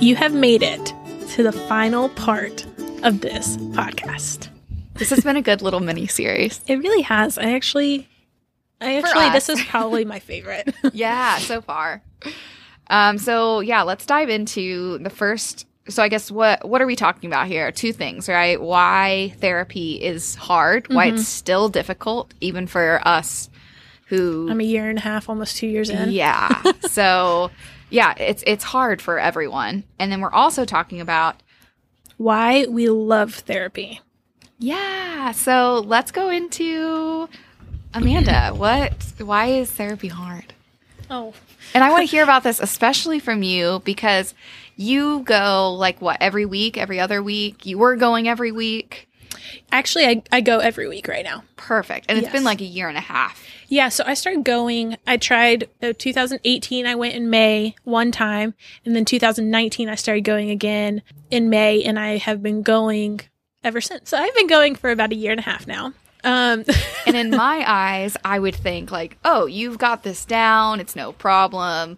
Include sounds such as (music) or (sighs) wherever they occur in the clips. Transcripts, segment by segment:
you have made it to the final part of this podcast. This has been a good little mini series. It really has. I actually, I actually, this is probably my favorite. (laughs) (laughs) yeah, so far. Um, so yeah, let's dive into the first. So I guess what what are we talking about here? Two things, right? Why therapy is hard, why it's still difficult, even for us who I'm a year and a half, almost two years in. Yeah. (laughs) so yeah, it's it's hard for everyone. And then we're also talking about Why we love therapy. yeah. So let's go into Amanda. What? Why is therapy hard? Oh, And I want to hear about this, especially from you, because you go like what every week, every other week. You were going every week. Actually, I, I go every week right now. Perfect. And it's Yes. been like a year and a half. Yeah, so I started going. I tried uh, 2018. I went in May one time, and then 2019 I started going again in May, and I have been going ever since. So I've been going for about a year and a half now. Um, (laughs) And in my eyes, I would think like, oh, you've got this down. It's no problem.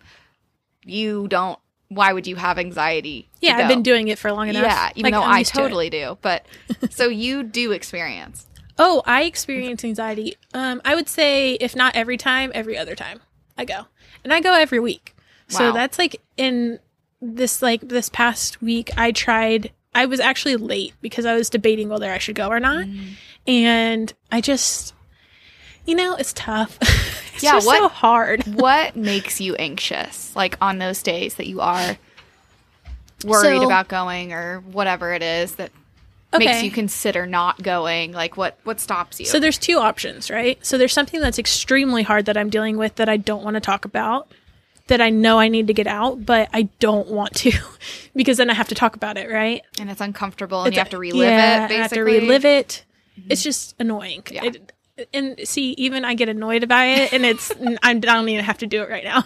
You don't. Why would you have anxiety? yeah, I've been doing it for long enough. Yeah, even Like, though I'm I used to totally do. But (laughs) so you do experience. Oh, I experience anxiety. Um, I would say if not every time, every other time I go, and I go every week. So that's like in this like this past week, I tried. I was actually late because I was debating whether I should go or not, Mm. and I just, you know, it's tough. (laughs) it's Yeah, just what- so hard. (laughs) What makes you anxious? Like on those days that you are worried So- about going or whatever it is that makes you consider not going. Like what what stops you? So there's two options, right? So there's something that's extremely hard that I'm dealing with that I don't want to talk about, that I know I need to get out, but I don't want to (laughs) because then I have to talk about it, right? and it's uncomfortable and It's you a- have to relive yeah, it basically. I have to relive it. It's just annoying. Yeah. It- and see, even I get annoyed by it, and it's (laughs) I'm, I don't even have to do it right now.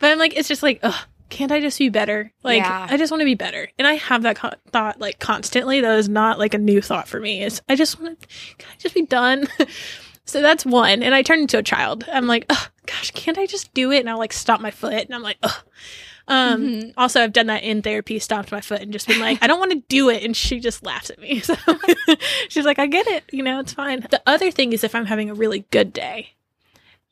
But I'm like, it's just like, ugh, can't I just be better? Like, Yeah. I just want to be better, and I have that co- thought like constantly. That is not like a new thought for me. Is I just want to, can I just be done? (laughs) so that's one, and I turn into a child. I'm like, ugh, gosh, can't I just do it? And I'll like stop my foot, and I'm like, ugh. Um, Mm-hmm. also I've done that in therapy, stopped my foot and just been like, (laughs) I don't want to do it. And she just laughs at me. (laughs) So (laughs) she's like, I get it. You know, it's fine. The other thing is if I'm having a really good day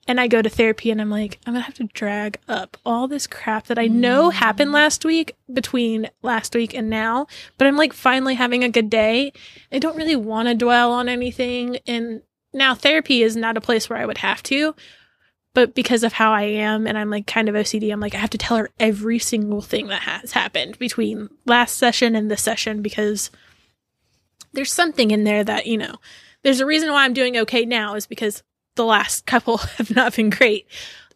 and I go to therapy and I'm like, I'm going to have to drag up all this crap that I know happened last week between last week and now, but I'm like finally having a good day. I don't really want to dwell on anything. And now therapy is not a place where I would have to, but because of how I am and I'm like kind of OCD, I'm like, I have to tell her every single thing that has happened between last session and this session because there's something in there that, you know, there's a reason why I'm doing okay now is because the last (laughs) couple have not been great.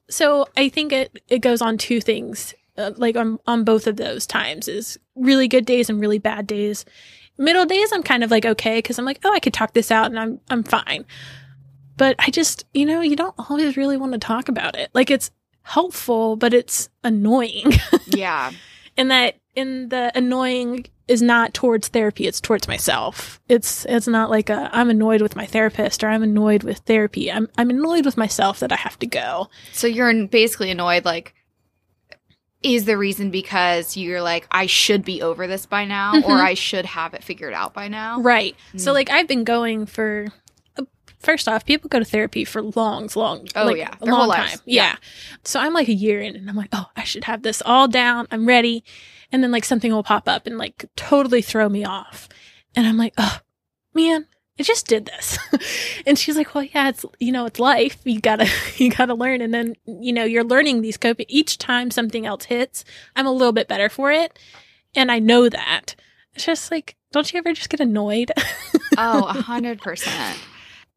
So I think it, it goes on two things, uh, like on, on both of those times is really good days and really bad days. Middle days, I'm kind of like, okay, cause I'm like, oh, I could talk this out and I'm, I'm fine. But I just, you know, you don't always really want to talk about it. Like it's helpful, but it's annoying. (laughs) yeah. and that and the annoying is not towards therapy it's towards myself it's it's not like i'm annoyed with my therapist or i'm annoyed with therapy i'm i'm annoyed with myself that i have to go So you're basically annoyed like is the reason because you're like I should be over this by now or Mhm. I should have it figured out by now. right so Mm. like i've been going for first off people go to therapy for long long Oh, like, yeah. Their long time yeah. so i'm like a year in and i'm like oh i should have this all down i'm ready and then like something will pop up and like totally throw me off and i'm like oh man I just did this. (laughs) and she's like, well, yeah, it's, you know, it's life. You gotta, (laughs) you gotta learn. And then, you know, you're learning these coping. Each time something else hits, I'm a little bit better for it. And I know that. It's just like, don't you ever just get annoyed? (laughs) oh, a hundred percent.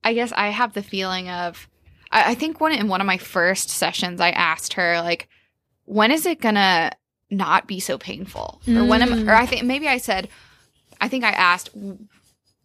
I guess I have the feeling of I, I think one in one of my first sessions I asked her like, when is it gonna not be so painful? Or when am Mm. or I think maybe I said I think I asked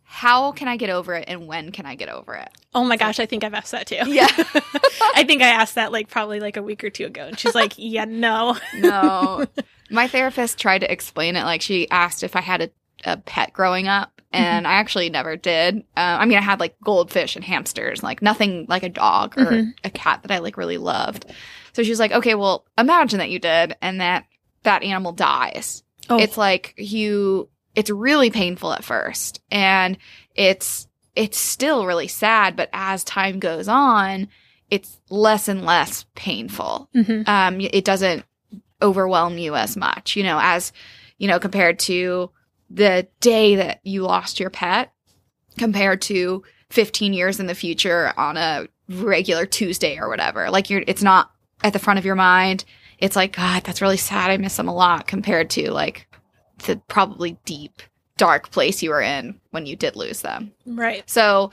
how can I get over it and when can I get over it? oh my gosh, I think I've asked that too. (laughs) Yeah. (laughs) I think I asked that like probably like a week or two ago. And she's like, yeah, no. (laughs) no. My therapist tried to explain it like she asked if I had a, a pet growing up and I actually never did. Uh, I mean, I had like goldfish and hamsters, like nothing like a dog or Mhm. a cat that I like really loved. So she was like, "Okay, well, imagine that you did and that that animal dies. Oh. It's like you it's really painful at first and it's it's still really sad, but as time goes on, it's less and less painful. Mhm. Um, it doesn't overwhelm you as much, you know, as you know, compared to the day that you lost your pet, compared to 15 years in the future on a regular Tuesday or whatever. Like you're, it's not at the front of your mind. It's like, God, that's really sad. I miss them a lot compared to like the probably deep, dark place you were in when you did lose them. Right. So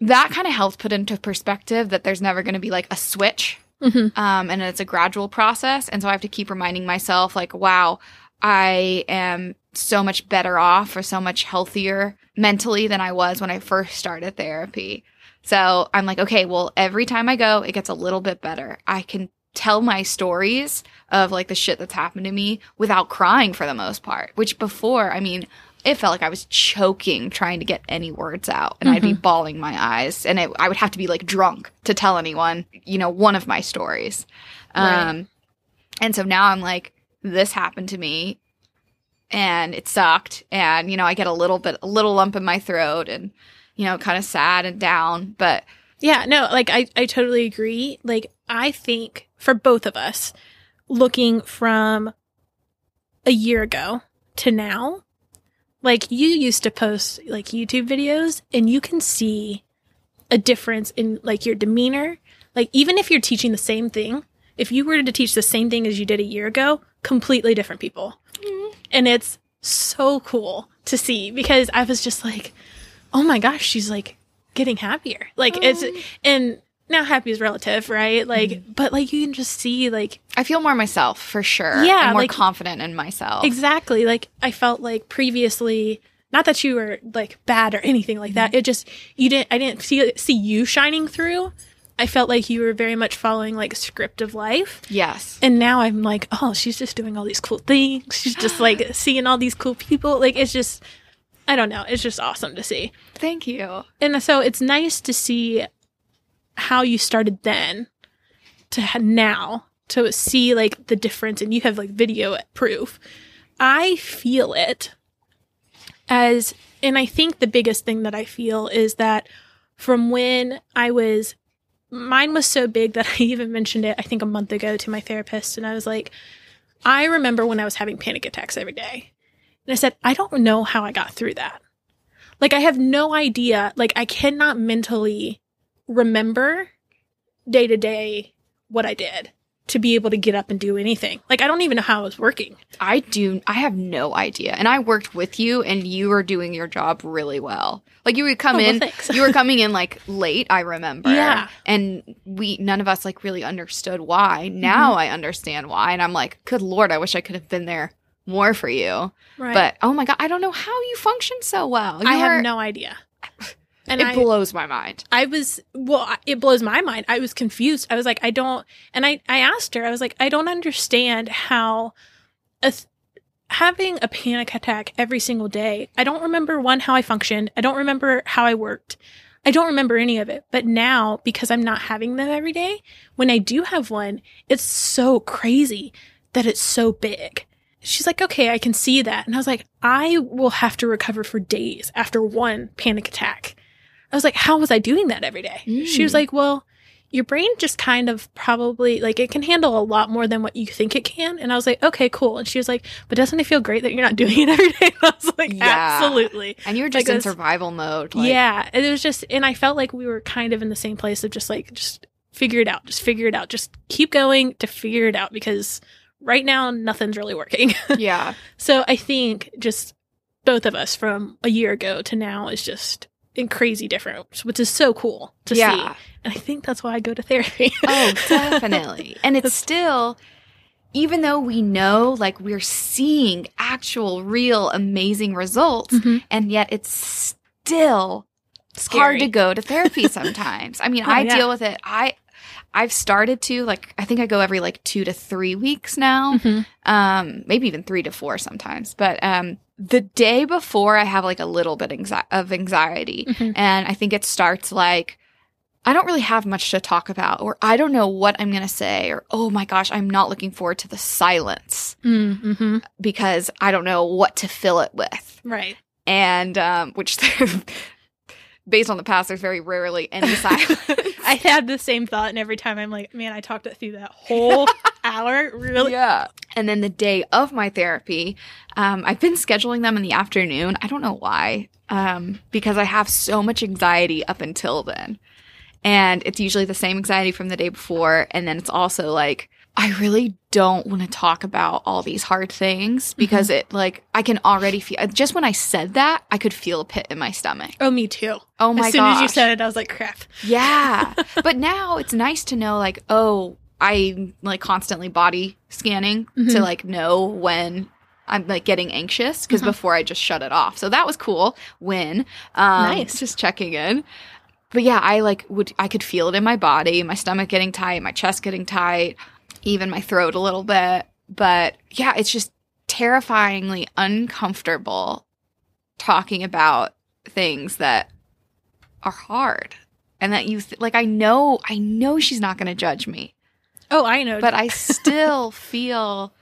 that kind of helps put into perspective that there's never going to be like a switch hmm um, and it's a gradual process. And so I have to keep reminding myself, like, wow, I am so much better off or so much healthier mentally than I was when I first started therapy. So I'm like, okay, well, every time I go, it gets a little bit better. I can tell my stories of like the shit that's happened to me without crying for the most part, which before, I mean, it felt like I was choking trying to get any words out and I'd be bawling my eyes and it, I would have to be like drunk to tell anyone, you know, one of my stories. Right. Um, and so now I'm like, this happened to me and it sucked. And, you know, I get a little bit, a little lump in my throat and, you know, kind of sad and down, but Yeah, no, like I, I totally agree. Like I think for both of us, looking from a year ago to now, like you used to post like YouTube videos and you can see a difference in like your demeanor. Like even if you're teaching the same thing, if you were to teach the same thing as you did a year ago, completely different people. Mm-hmm. And it's so cool to see because I was just like, oh my gosh, she's like getting happier. Like it's um. and now happy is relative, right? Like mm-hmm. but like you can just see like I feel more myself for sure. Yeah, I'm more like- confident in myself. exactly like I felt like previously not that you were like bad or anything like that. Mm-hmm. It just you didn't I didn't see see you shining through. I felt like you were very much following like script of life. yes. And now I'm like, oh, she's just doing all these cool things. She's just (gasps) like seeing all these cool people. Like it's just I don't know. It's just awesome to see. Thank you. And so it's nice to see how you started then to now to see like the difference and you have like video proof. I feel it as and I think the biggest thing that I feel is that from when I was mine was so big that (laughs) I even mentioned it I think a month ago to my therapist and I was like I remember when I was having panic attacks every day. And I said I don't know how I got through that. Like I have no idea. Like I cannot mentally remember day to day what I did to be able to get up and do anything. Like I don't even know how I was working. I do. I have no idea. And I worked with you, and you were doing your job really well. Like you would come Oh, in, thanks. you were (laughs) coming in like late. I remember. Yeah. And we none of us like really understood why. Mm-hmm. Now I understand why, and I'm like, good lord, I wish I could have been there more for you. Right. But oh my god, I don't know how you function so well. I You have no idea. And It I, blows my mind. I was well it blows my mind. I was confused. I was like i don't and i i asked her i was like i don't understand how a, th- having a panic attack every single day i don't remember one how i functioned. I don't remember how i worked. I don't remember any of it. But now because i'm not having them every day when i do have one it's so crazy that it's so big. She's like okay i can see that. And i was like i will have to recover for days after one panic attack I was like, how was I doing that every day? She was Mm. like, well, your brain just kind of probably like it can handle a lot more than what you think it can. And I was like, okay, cool. And she was like, but doesn't it feel great that you're not (laughs) doing it every day? And I was like, Yeah. absolutely. And you were just Like in this- survival mode. Like, yeah. And it was just, and I felt like we were kind of in the same place of just like, just figure it out, just figure it out, just keep going to figure it out because right now nothing's really working. (laughs) Yeah. So I think just both of us from a year ago to now is just in crazy different, which is so cool to Yeah. see. And I think that's why I go to therapy. (laughs) Oh, definitely. and it's (laughs) still, even though we know like we're seeing actual, real, amazing results, Mhm. and yet it's still Scary. hard to go to therapy (laughs) sometimes. I mean, Oh, I yeah. deal with it. I, I've started to like, I think I go every like two to three weeks now. Mhm. um maybe even three to four sometimes but um the day before i have like a little bit anxi- of anxiety Mhm. and i think it starts like I don't really have much to talk about, or I don't know what I'm going to say, or oh my gosh, I'm not looking forward to the silence Mm-hmm. because I don't know what to fill it with. Right. And um, which, (laughs) based on the past, there's very rarely any silence. (laughs) I had the same thought, and every time I'm like, man, I talked it through that whole (laughs) hour. Really? Yeah. And then the day of my therapy, um, I've been scheduling them in the afternoon. I don't know why, um, because I have so much anxiety up until then. And it's usually the same anxiety from the day before. And then it's also like, I really don't want to talk about all these hard things because it, like, I can already feel, just when I said that, I could feel a pit in my stomach. Oh, me too. Oh my as soon as you said it, I was like, crap. Yeah. (laughs) but now it's nice to know like, oh, I'm like constantly body scanning to Mhm. like know when I'm like getting anxious because Mhm. before I just shut it off. So that was cool. When um Nice. just checking in. But yeah, I like would I could feel it in my body, my stomach getting tight, my chest getting tight, even my throat a little bit. But yeah, it's just terrifyingly uncomfortable talking about things that are hard and that you th- like I know I know she's not going to judge me, Oh, I know. but I (laughs) still feel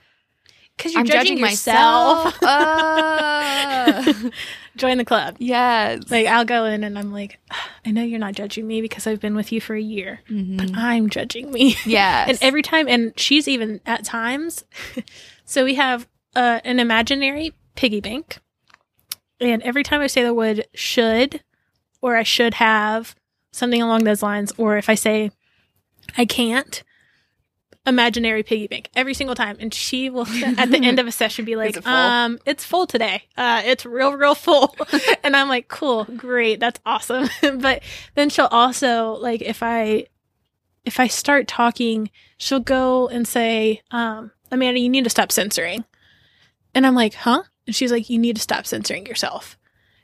because you're I'm judging, judging myself. (laughs) Uh, Join the club. yes. Like I'll go in and I'm like, I know you're not judging me because I've been with you for a year, Mhm. but I'm judging me. (laughs) Yes. and every time, and she's even at times. (laughs) so we have uh, an imaginary piggy bank, and every time I say the word should, or I should have something along those lines, or if I say I can't, imaginary piggy bank every single time, and she will at the end of a session be (laughs) like, it um, it's full today. Uh, it's real, real full, (laughs) and I'm like, cool, great, that's awesome. (laughs) but then she'll also like if I if I start talking, she'll go and say, um, Amanda, you need to stop censoring. And I'm like, huh? And she's like, you need to stop censoring yourself.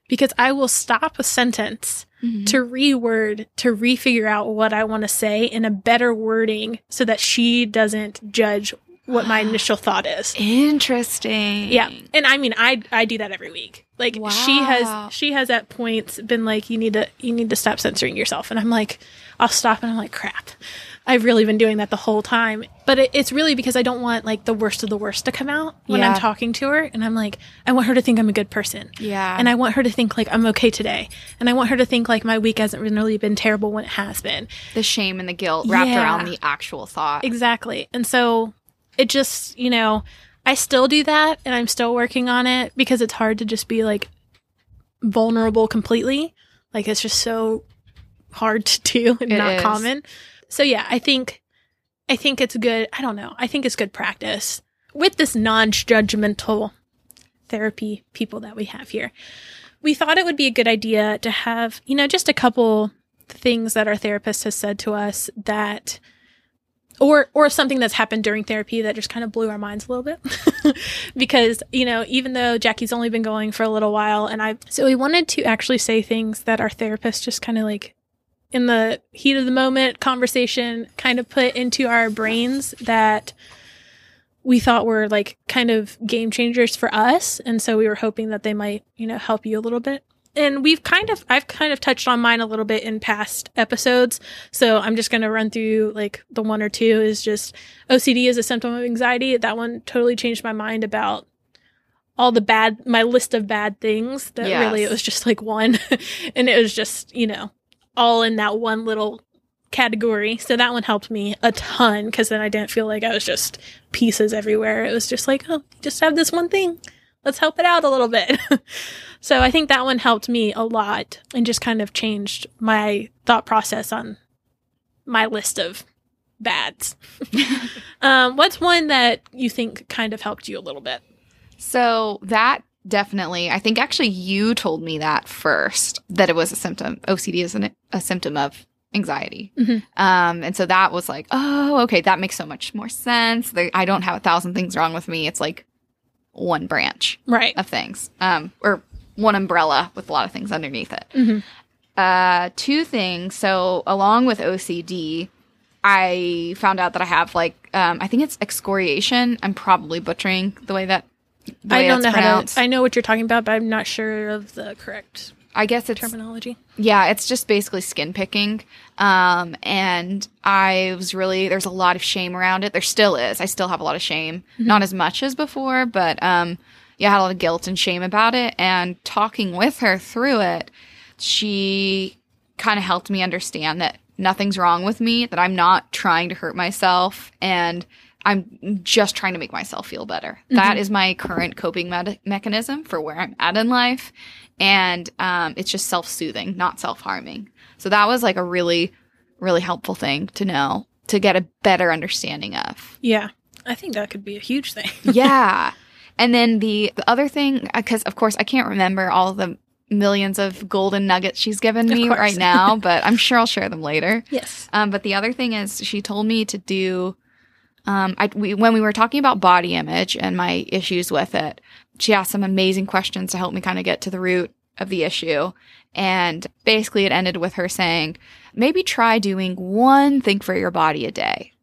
Because I will stop a sentence Mhm. to reword, to refigure out what I want to say in a better wording so that she doesn't judge what my (gasps) initial thought is. Interesting. Yeah. And I mean I I do that every week. Like she has she has at points been like you need to you need to stop censoring yourself and I'm like I'll stop and I'm like crap. I've really been doing that the whole time. But it, it's really because I don't want like the worst of the worst to come out when Yeah. I'm talking to her and I'm like I want her to think I'm a good person. Yeah. And I want her to think like I'm okay today. And I want her to think like my week hasn't really been terrible when it has been. the shame and the guilt wrapped Yeah. around the actual thought. Exactly. And so it just, you know, I still do that and I'm still working on it because it's hard to just be like vulnerable completely. Like it's just so hard to do and It not is. common. So yeah, I think I think it's good. I don't know. I think it's good practice with this non-judgmental therapy people that we have here. We thought it would be a good idea to have, you know, just a couple things that our therapist has said to us that or or something that's happened during therapy that just kind of blew our minds a little bit (laughs) because you know even though Jackie's only been going for a little while and I so we wanted to actually say things that our therapist just kind of like in the heat of the moment conversation kind of put into our brains that we thought were like kind of game changers for us. And so we were hoping that they might you know help you a little bit. And we've kind of i've kind of touched on mine a little bit in past episodes. So i'm just going to run through like the one or two is just ocd is a symptom of anxiety. That one totally changed my mind about all the bad my list of bad things that Yes. really it was just like one. (laughs) And it was just you know all in that one little category. So that one helped me a ton because then i didn't feel like i was just pieces everywhere. It was just like oh just have this one thing. Let's help it out a little bit. (laughs) So i think that one helped me a lot and just kind of changed my thought process on my list of bads. (laughs) (laughs) Um, what's one that you think kind of helped you a little bit? So that definitely, I think actually you told me that first that it was a symptom. OCD is an, a symptom of anxiety. Mhm. Um, and so that was like, oh, okay, that makes so much more sense. I don't have a thousand things wrong with me. It's like one branch right of things, um, or one umbrella with a lot of things underneath it. Mhm. Uh, two things. So along with OCD, I found out that I have like, um, I think it's excoriation. I'm probably butchering the way that. I don't know that's how pronounced. to i know what you're talking about but i'm not sure of the correct I guess it's terminology. yeah, it's just basically skin picking. Um, and I was really there's a lot of shame around it. There still is. I still have a lot of shame, not as much as before, but um, yeah, I had a lot of guilt and shame about it. And talking with her through it, she kind of helped me understand that nothing's wrong with me, that I'm not trying to hurt myself, and I'm just trying to make myself feel better. That is my current coping me- mechanism for where I'm at in life. And um, it's just self soothing, not self harming. So that was like a really, really helpful thing to know to get a better understanding of. Yeah. I think that could be a huge thing. (laughs) yeah. And then the, the other thing, because of course I can't remember all the millions of golden nuggets she's given me right now, but I'm sure I'll share them later. (laughs) yes. Um, but the other thing is, she told me to do. Um, I we, when we were talking about body image and my issues with it, she asked some amazing questions to help me kind of get to the root of the issue. And basically, it ended with her saying, maybe try doing one thing for your body a day.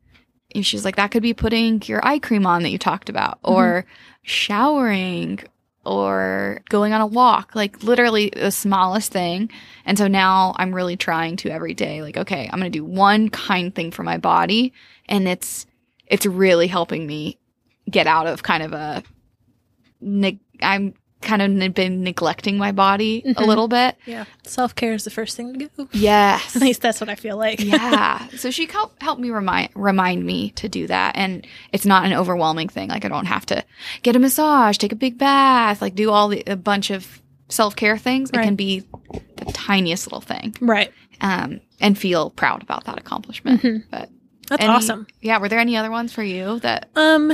And she's like, that could be putting your eye cream on that you talked about, or showering, or going on a walk, like literally the smallest thing. And so now I'm really trying to every day, like, okay, I'm going to do one kind thing for my body. And it's, it's really helping me get out of kind of a, neg- I'm kind of ne- been neglecting my body a Mhm. little bit. Yeah. Self care is the first thing to go. Yes. (laughs) At least that's what I feel like. yeah. So she helped help me remind remind me to do that, and it's not an overwhelming thing. Like I don't have to get a massage, take a big bath, like do all the a bunch of self care things. It can be the tiniest little thing, right. um, and feel proud about that accomplishment. Mhm. But That's any- awesome. Yeah. Were there any other ones for you that? Um,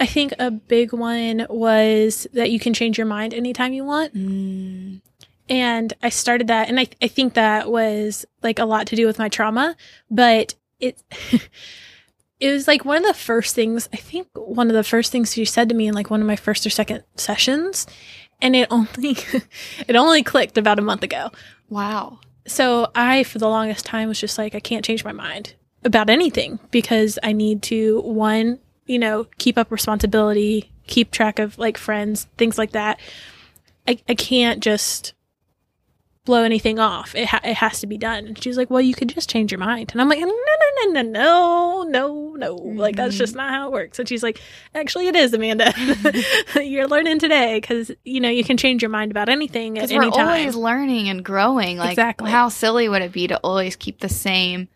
I think a big one was that you can change your mind anytime you want. Mm, And I started that, and I, I think that was like a lot to do with my trauma, but it, (laughs) it was like one of the first things, I think one of the first things she said to me in like one of my first or second sessions. And it (laughs) only, it only clicked about a month ago. wow. So I, for the longest time, was just like, I can't change my mind about anything because I need to, one, you know, keep up responsibility, keep track of like friends, things like that. I, I can't just blow anything off. It, ha- it has to be done. And she's like, well, you could just change your mind. And I'm like, no, no, no, no, no, no, no. Like, that's just not how it works. And she's like, actually, it is, Amanda. (laughs) You're learning today because, you know, you can change your mind about anything at Because we're any time. always learning and growing. Like, Exactly. how silly would it be to always keep the same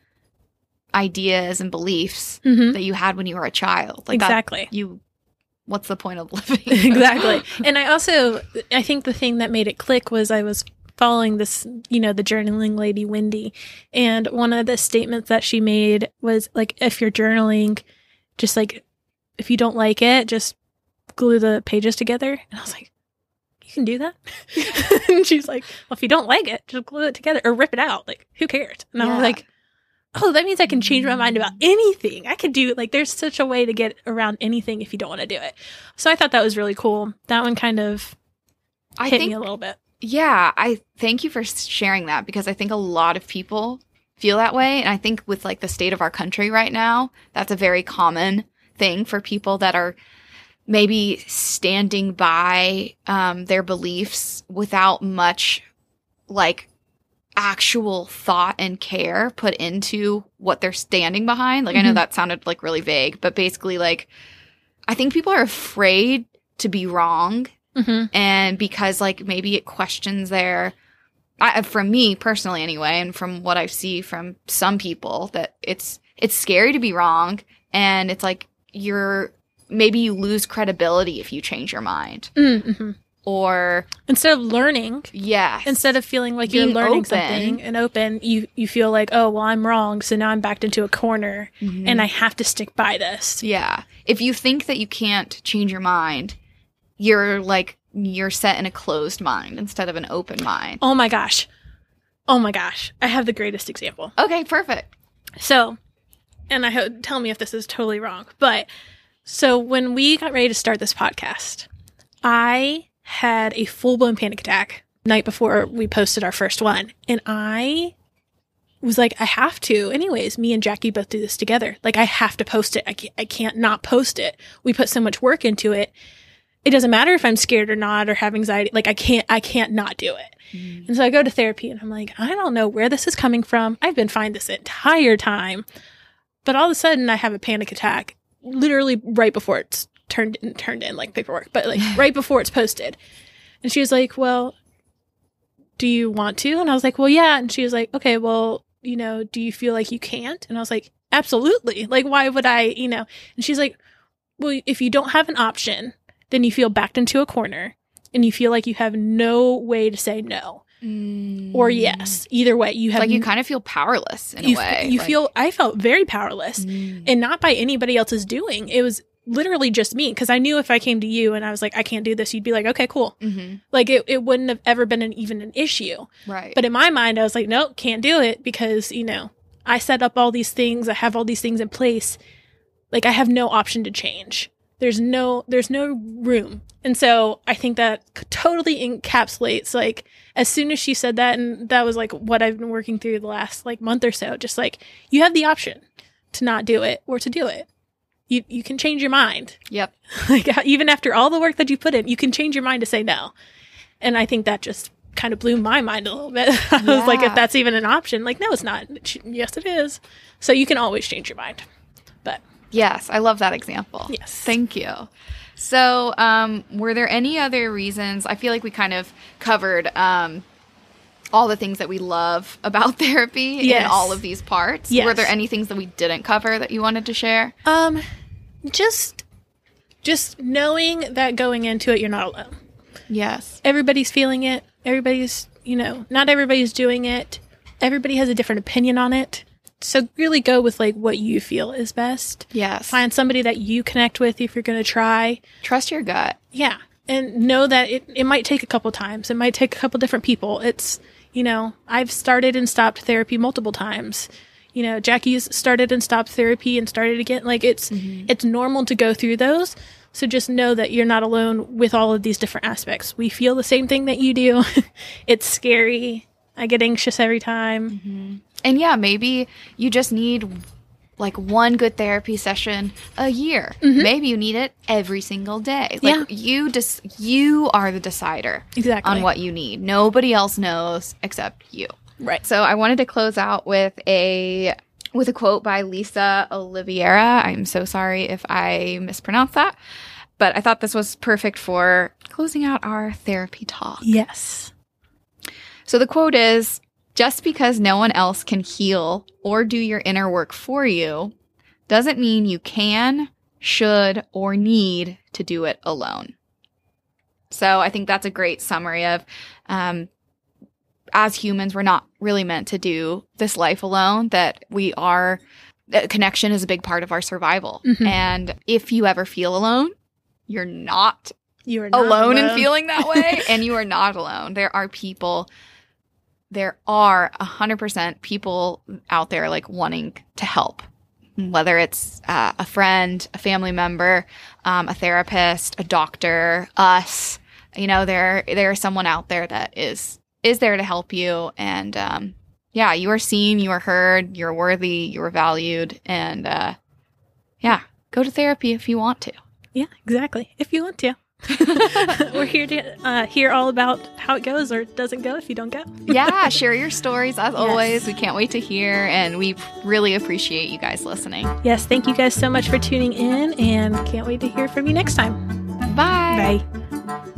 ideas and beliefs Mhm. that you had when you were a child? Like that- exactly. you what's the point of (laughs) living (laughs) exactly. And I also, I think the thing that made it click was I was following this, you know, the journaling lady, Wendy. And one of the statements that she made was like, if you're journaling, just like, if you don't like it, just glue the pages together. And I was like, you can do that? (laughs) and she's like, well, if you don't like it, just glue it together or rip it out. Like, who cares? And I Yeah. was like, oh, that means I can change my mind about anything. I could do, like, there's such a way to get around anything if you don't want to do it. So I thought that was really cool. That one kind of i hit think me a little bit. yeah i thank you for sharing that because i think a lot of people feel that way and i think with like the state of our country right now that's a very common thing for people that are maybe standing by um, their beliefs without much like actual thought and care put into what they're standing behind. Like I know Mhm. that sounded like really vague, but basically like I think people are afraid to be wrong Mm-hmm. and because like maybe it questions their I, from me personally anyway and from what i see from some people that it's it's scary to be wrong and it's like you're maybe you lose credibility if you change your mind Mm-hmm. Or Instead of learning, yeah instead of feeling like you're learning open. something and open, you you feel like, oh well, I'm wrong, so now I'm backed into a corner, Mhm. and I have to stick by this. yeah if you think that you can't change your mind you're like you're set in a closed mind instead of an open mind Oh my gosh, oh my gosh, I have the greatest example. okay perfect So, and I hope tell me if this is totally wrong, but so when we got ready to start this podcast, I had a full blown panic attack night before we posted our first one, and I was like, I have to. Anyways, me and Jackie both do this together. Like, I have to post it. I can't, I can't not post it. We put so much work into it. it doesn't matter if I'm scared or not or have anxiety. Like I can't, I can't not do it. Mm. And so I go to therapy and I'm like, I don't know where this is coming from. I've been fine this entire time. But all of a sudden I have a panic attack literally right before it's turned in, turned in like paperwork, but like (sighs) right before it's posted. And she was like, well, do you want to? And I was like, well, yeah. And she was like, okay, well, you know, do you feel like you can't? And I was like, absolutely. Like, why would I, you know? And she's like, well, if you don't have an option, then you feel backed into a corner and you feel like you have no way to say no or yes. Either way, you have like you kind of feel powerless in you, a way. you like- feel I felt very powerless Mm. and not by anybody else's doing. It was literally just me because I knew if I came to you and I was like, I can't do this, you'd be like, okay, cool. Mhm. Like it, it wouldn't have ever been an, even an issue. Right. But in my mind, I was like, nope, can't do it because, you know, I set up all these things. I have all these things in place. Like I have no option to change. There's no, there's no room. And so I think that totally encapsulates like as soon as she said that, and that was like what I've been working through the last like month or so, just like you have the option to not do it or to do it. You, you can change your mind. yep. (laughs) like even after all the work that you put in, you can change your mind to say no. And I think that just kind of blew my mind a little bit. (laughs) I was like, if that's even an option, like, no, it's not. Yes, it is. So you can always change your mind. But Yes, I love that example. Yes. Thank you. So, um, were there any other reasons? I feel like we kind of covered um, all the things that we love (laughs) about therapy in Yes. all of these parts. Yes. Were there any things that we didn't cover that you wanted to share? um, just just knowing that going into it, you're not alone. Yes. Everybody's feeling it. Everybody's, you know, not everybody's doing it. Everybody has a different opinion on it. So really go with like what you feel is best. Yes. Find somebody that you connect with if you're going to try. Trust your gut. Yeah. And know that it, it might take a couple times. It might take a couple different people. It's, you know, I've started and stopped therapy multiple times. You know, Jackie's started and stopped therapy and started again. Like it's, mm-hmm. it's normal to go through those. So just know that you're not alone with all of these different aspects. We feel the same thing that you do. (laughs) it's scary. I get anxious every time. Mm-hmm. And yeah, maybe you just need like one good therapy session a year. Mm-hmm. Maybe you need it every single day. Like Yeah. you just you are the decider Exactly. on what you need. Nobody else knows except you. Right. So I wanted to close out with a with a quote by Lisa Olivera. I'm so sorry if I mispronounced that, but I thought this was perfect for closing out our therapy talk. Yes. So the quote is just because no one else can heal or do your inner work for you doesn't mean you can, should, or need to do it alone. So I think that's a great summary of um, as humans, we're not really meant to do this life alone, that we are, connection is a big part of our survival. Mhm. And if you ever feel alone, you're not You are not alone in feeling that way (laughs) and you are not alone there are people there are a hundred percent people out there like wanting to help whether it's uh, a friend a family member um, a therapist a doctor us you know there there's someone out there that is is there to help you and um, yeah you are seen you are heard you're worthy you are valued and uh, yeah go to therapy if you want to Yeah, exactly. If you want to. (laughs) (laughs) We're here to uh, hear all about how it goes or doesn't go if you don't go. yeah, share your stories as (laughs) always. We can't wait to hear, and we really appreciate you guys listening. Yes, thank you guys so much for tuning in and can't wait to hear from you next time. Bye. Bye.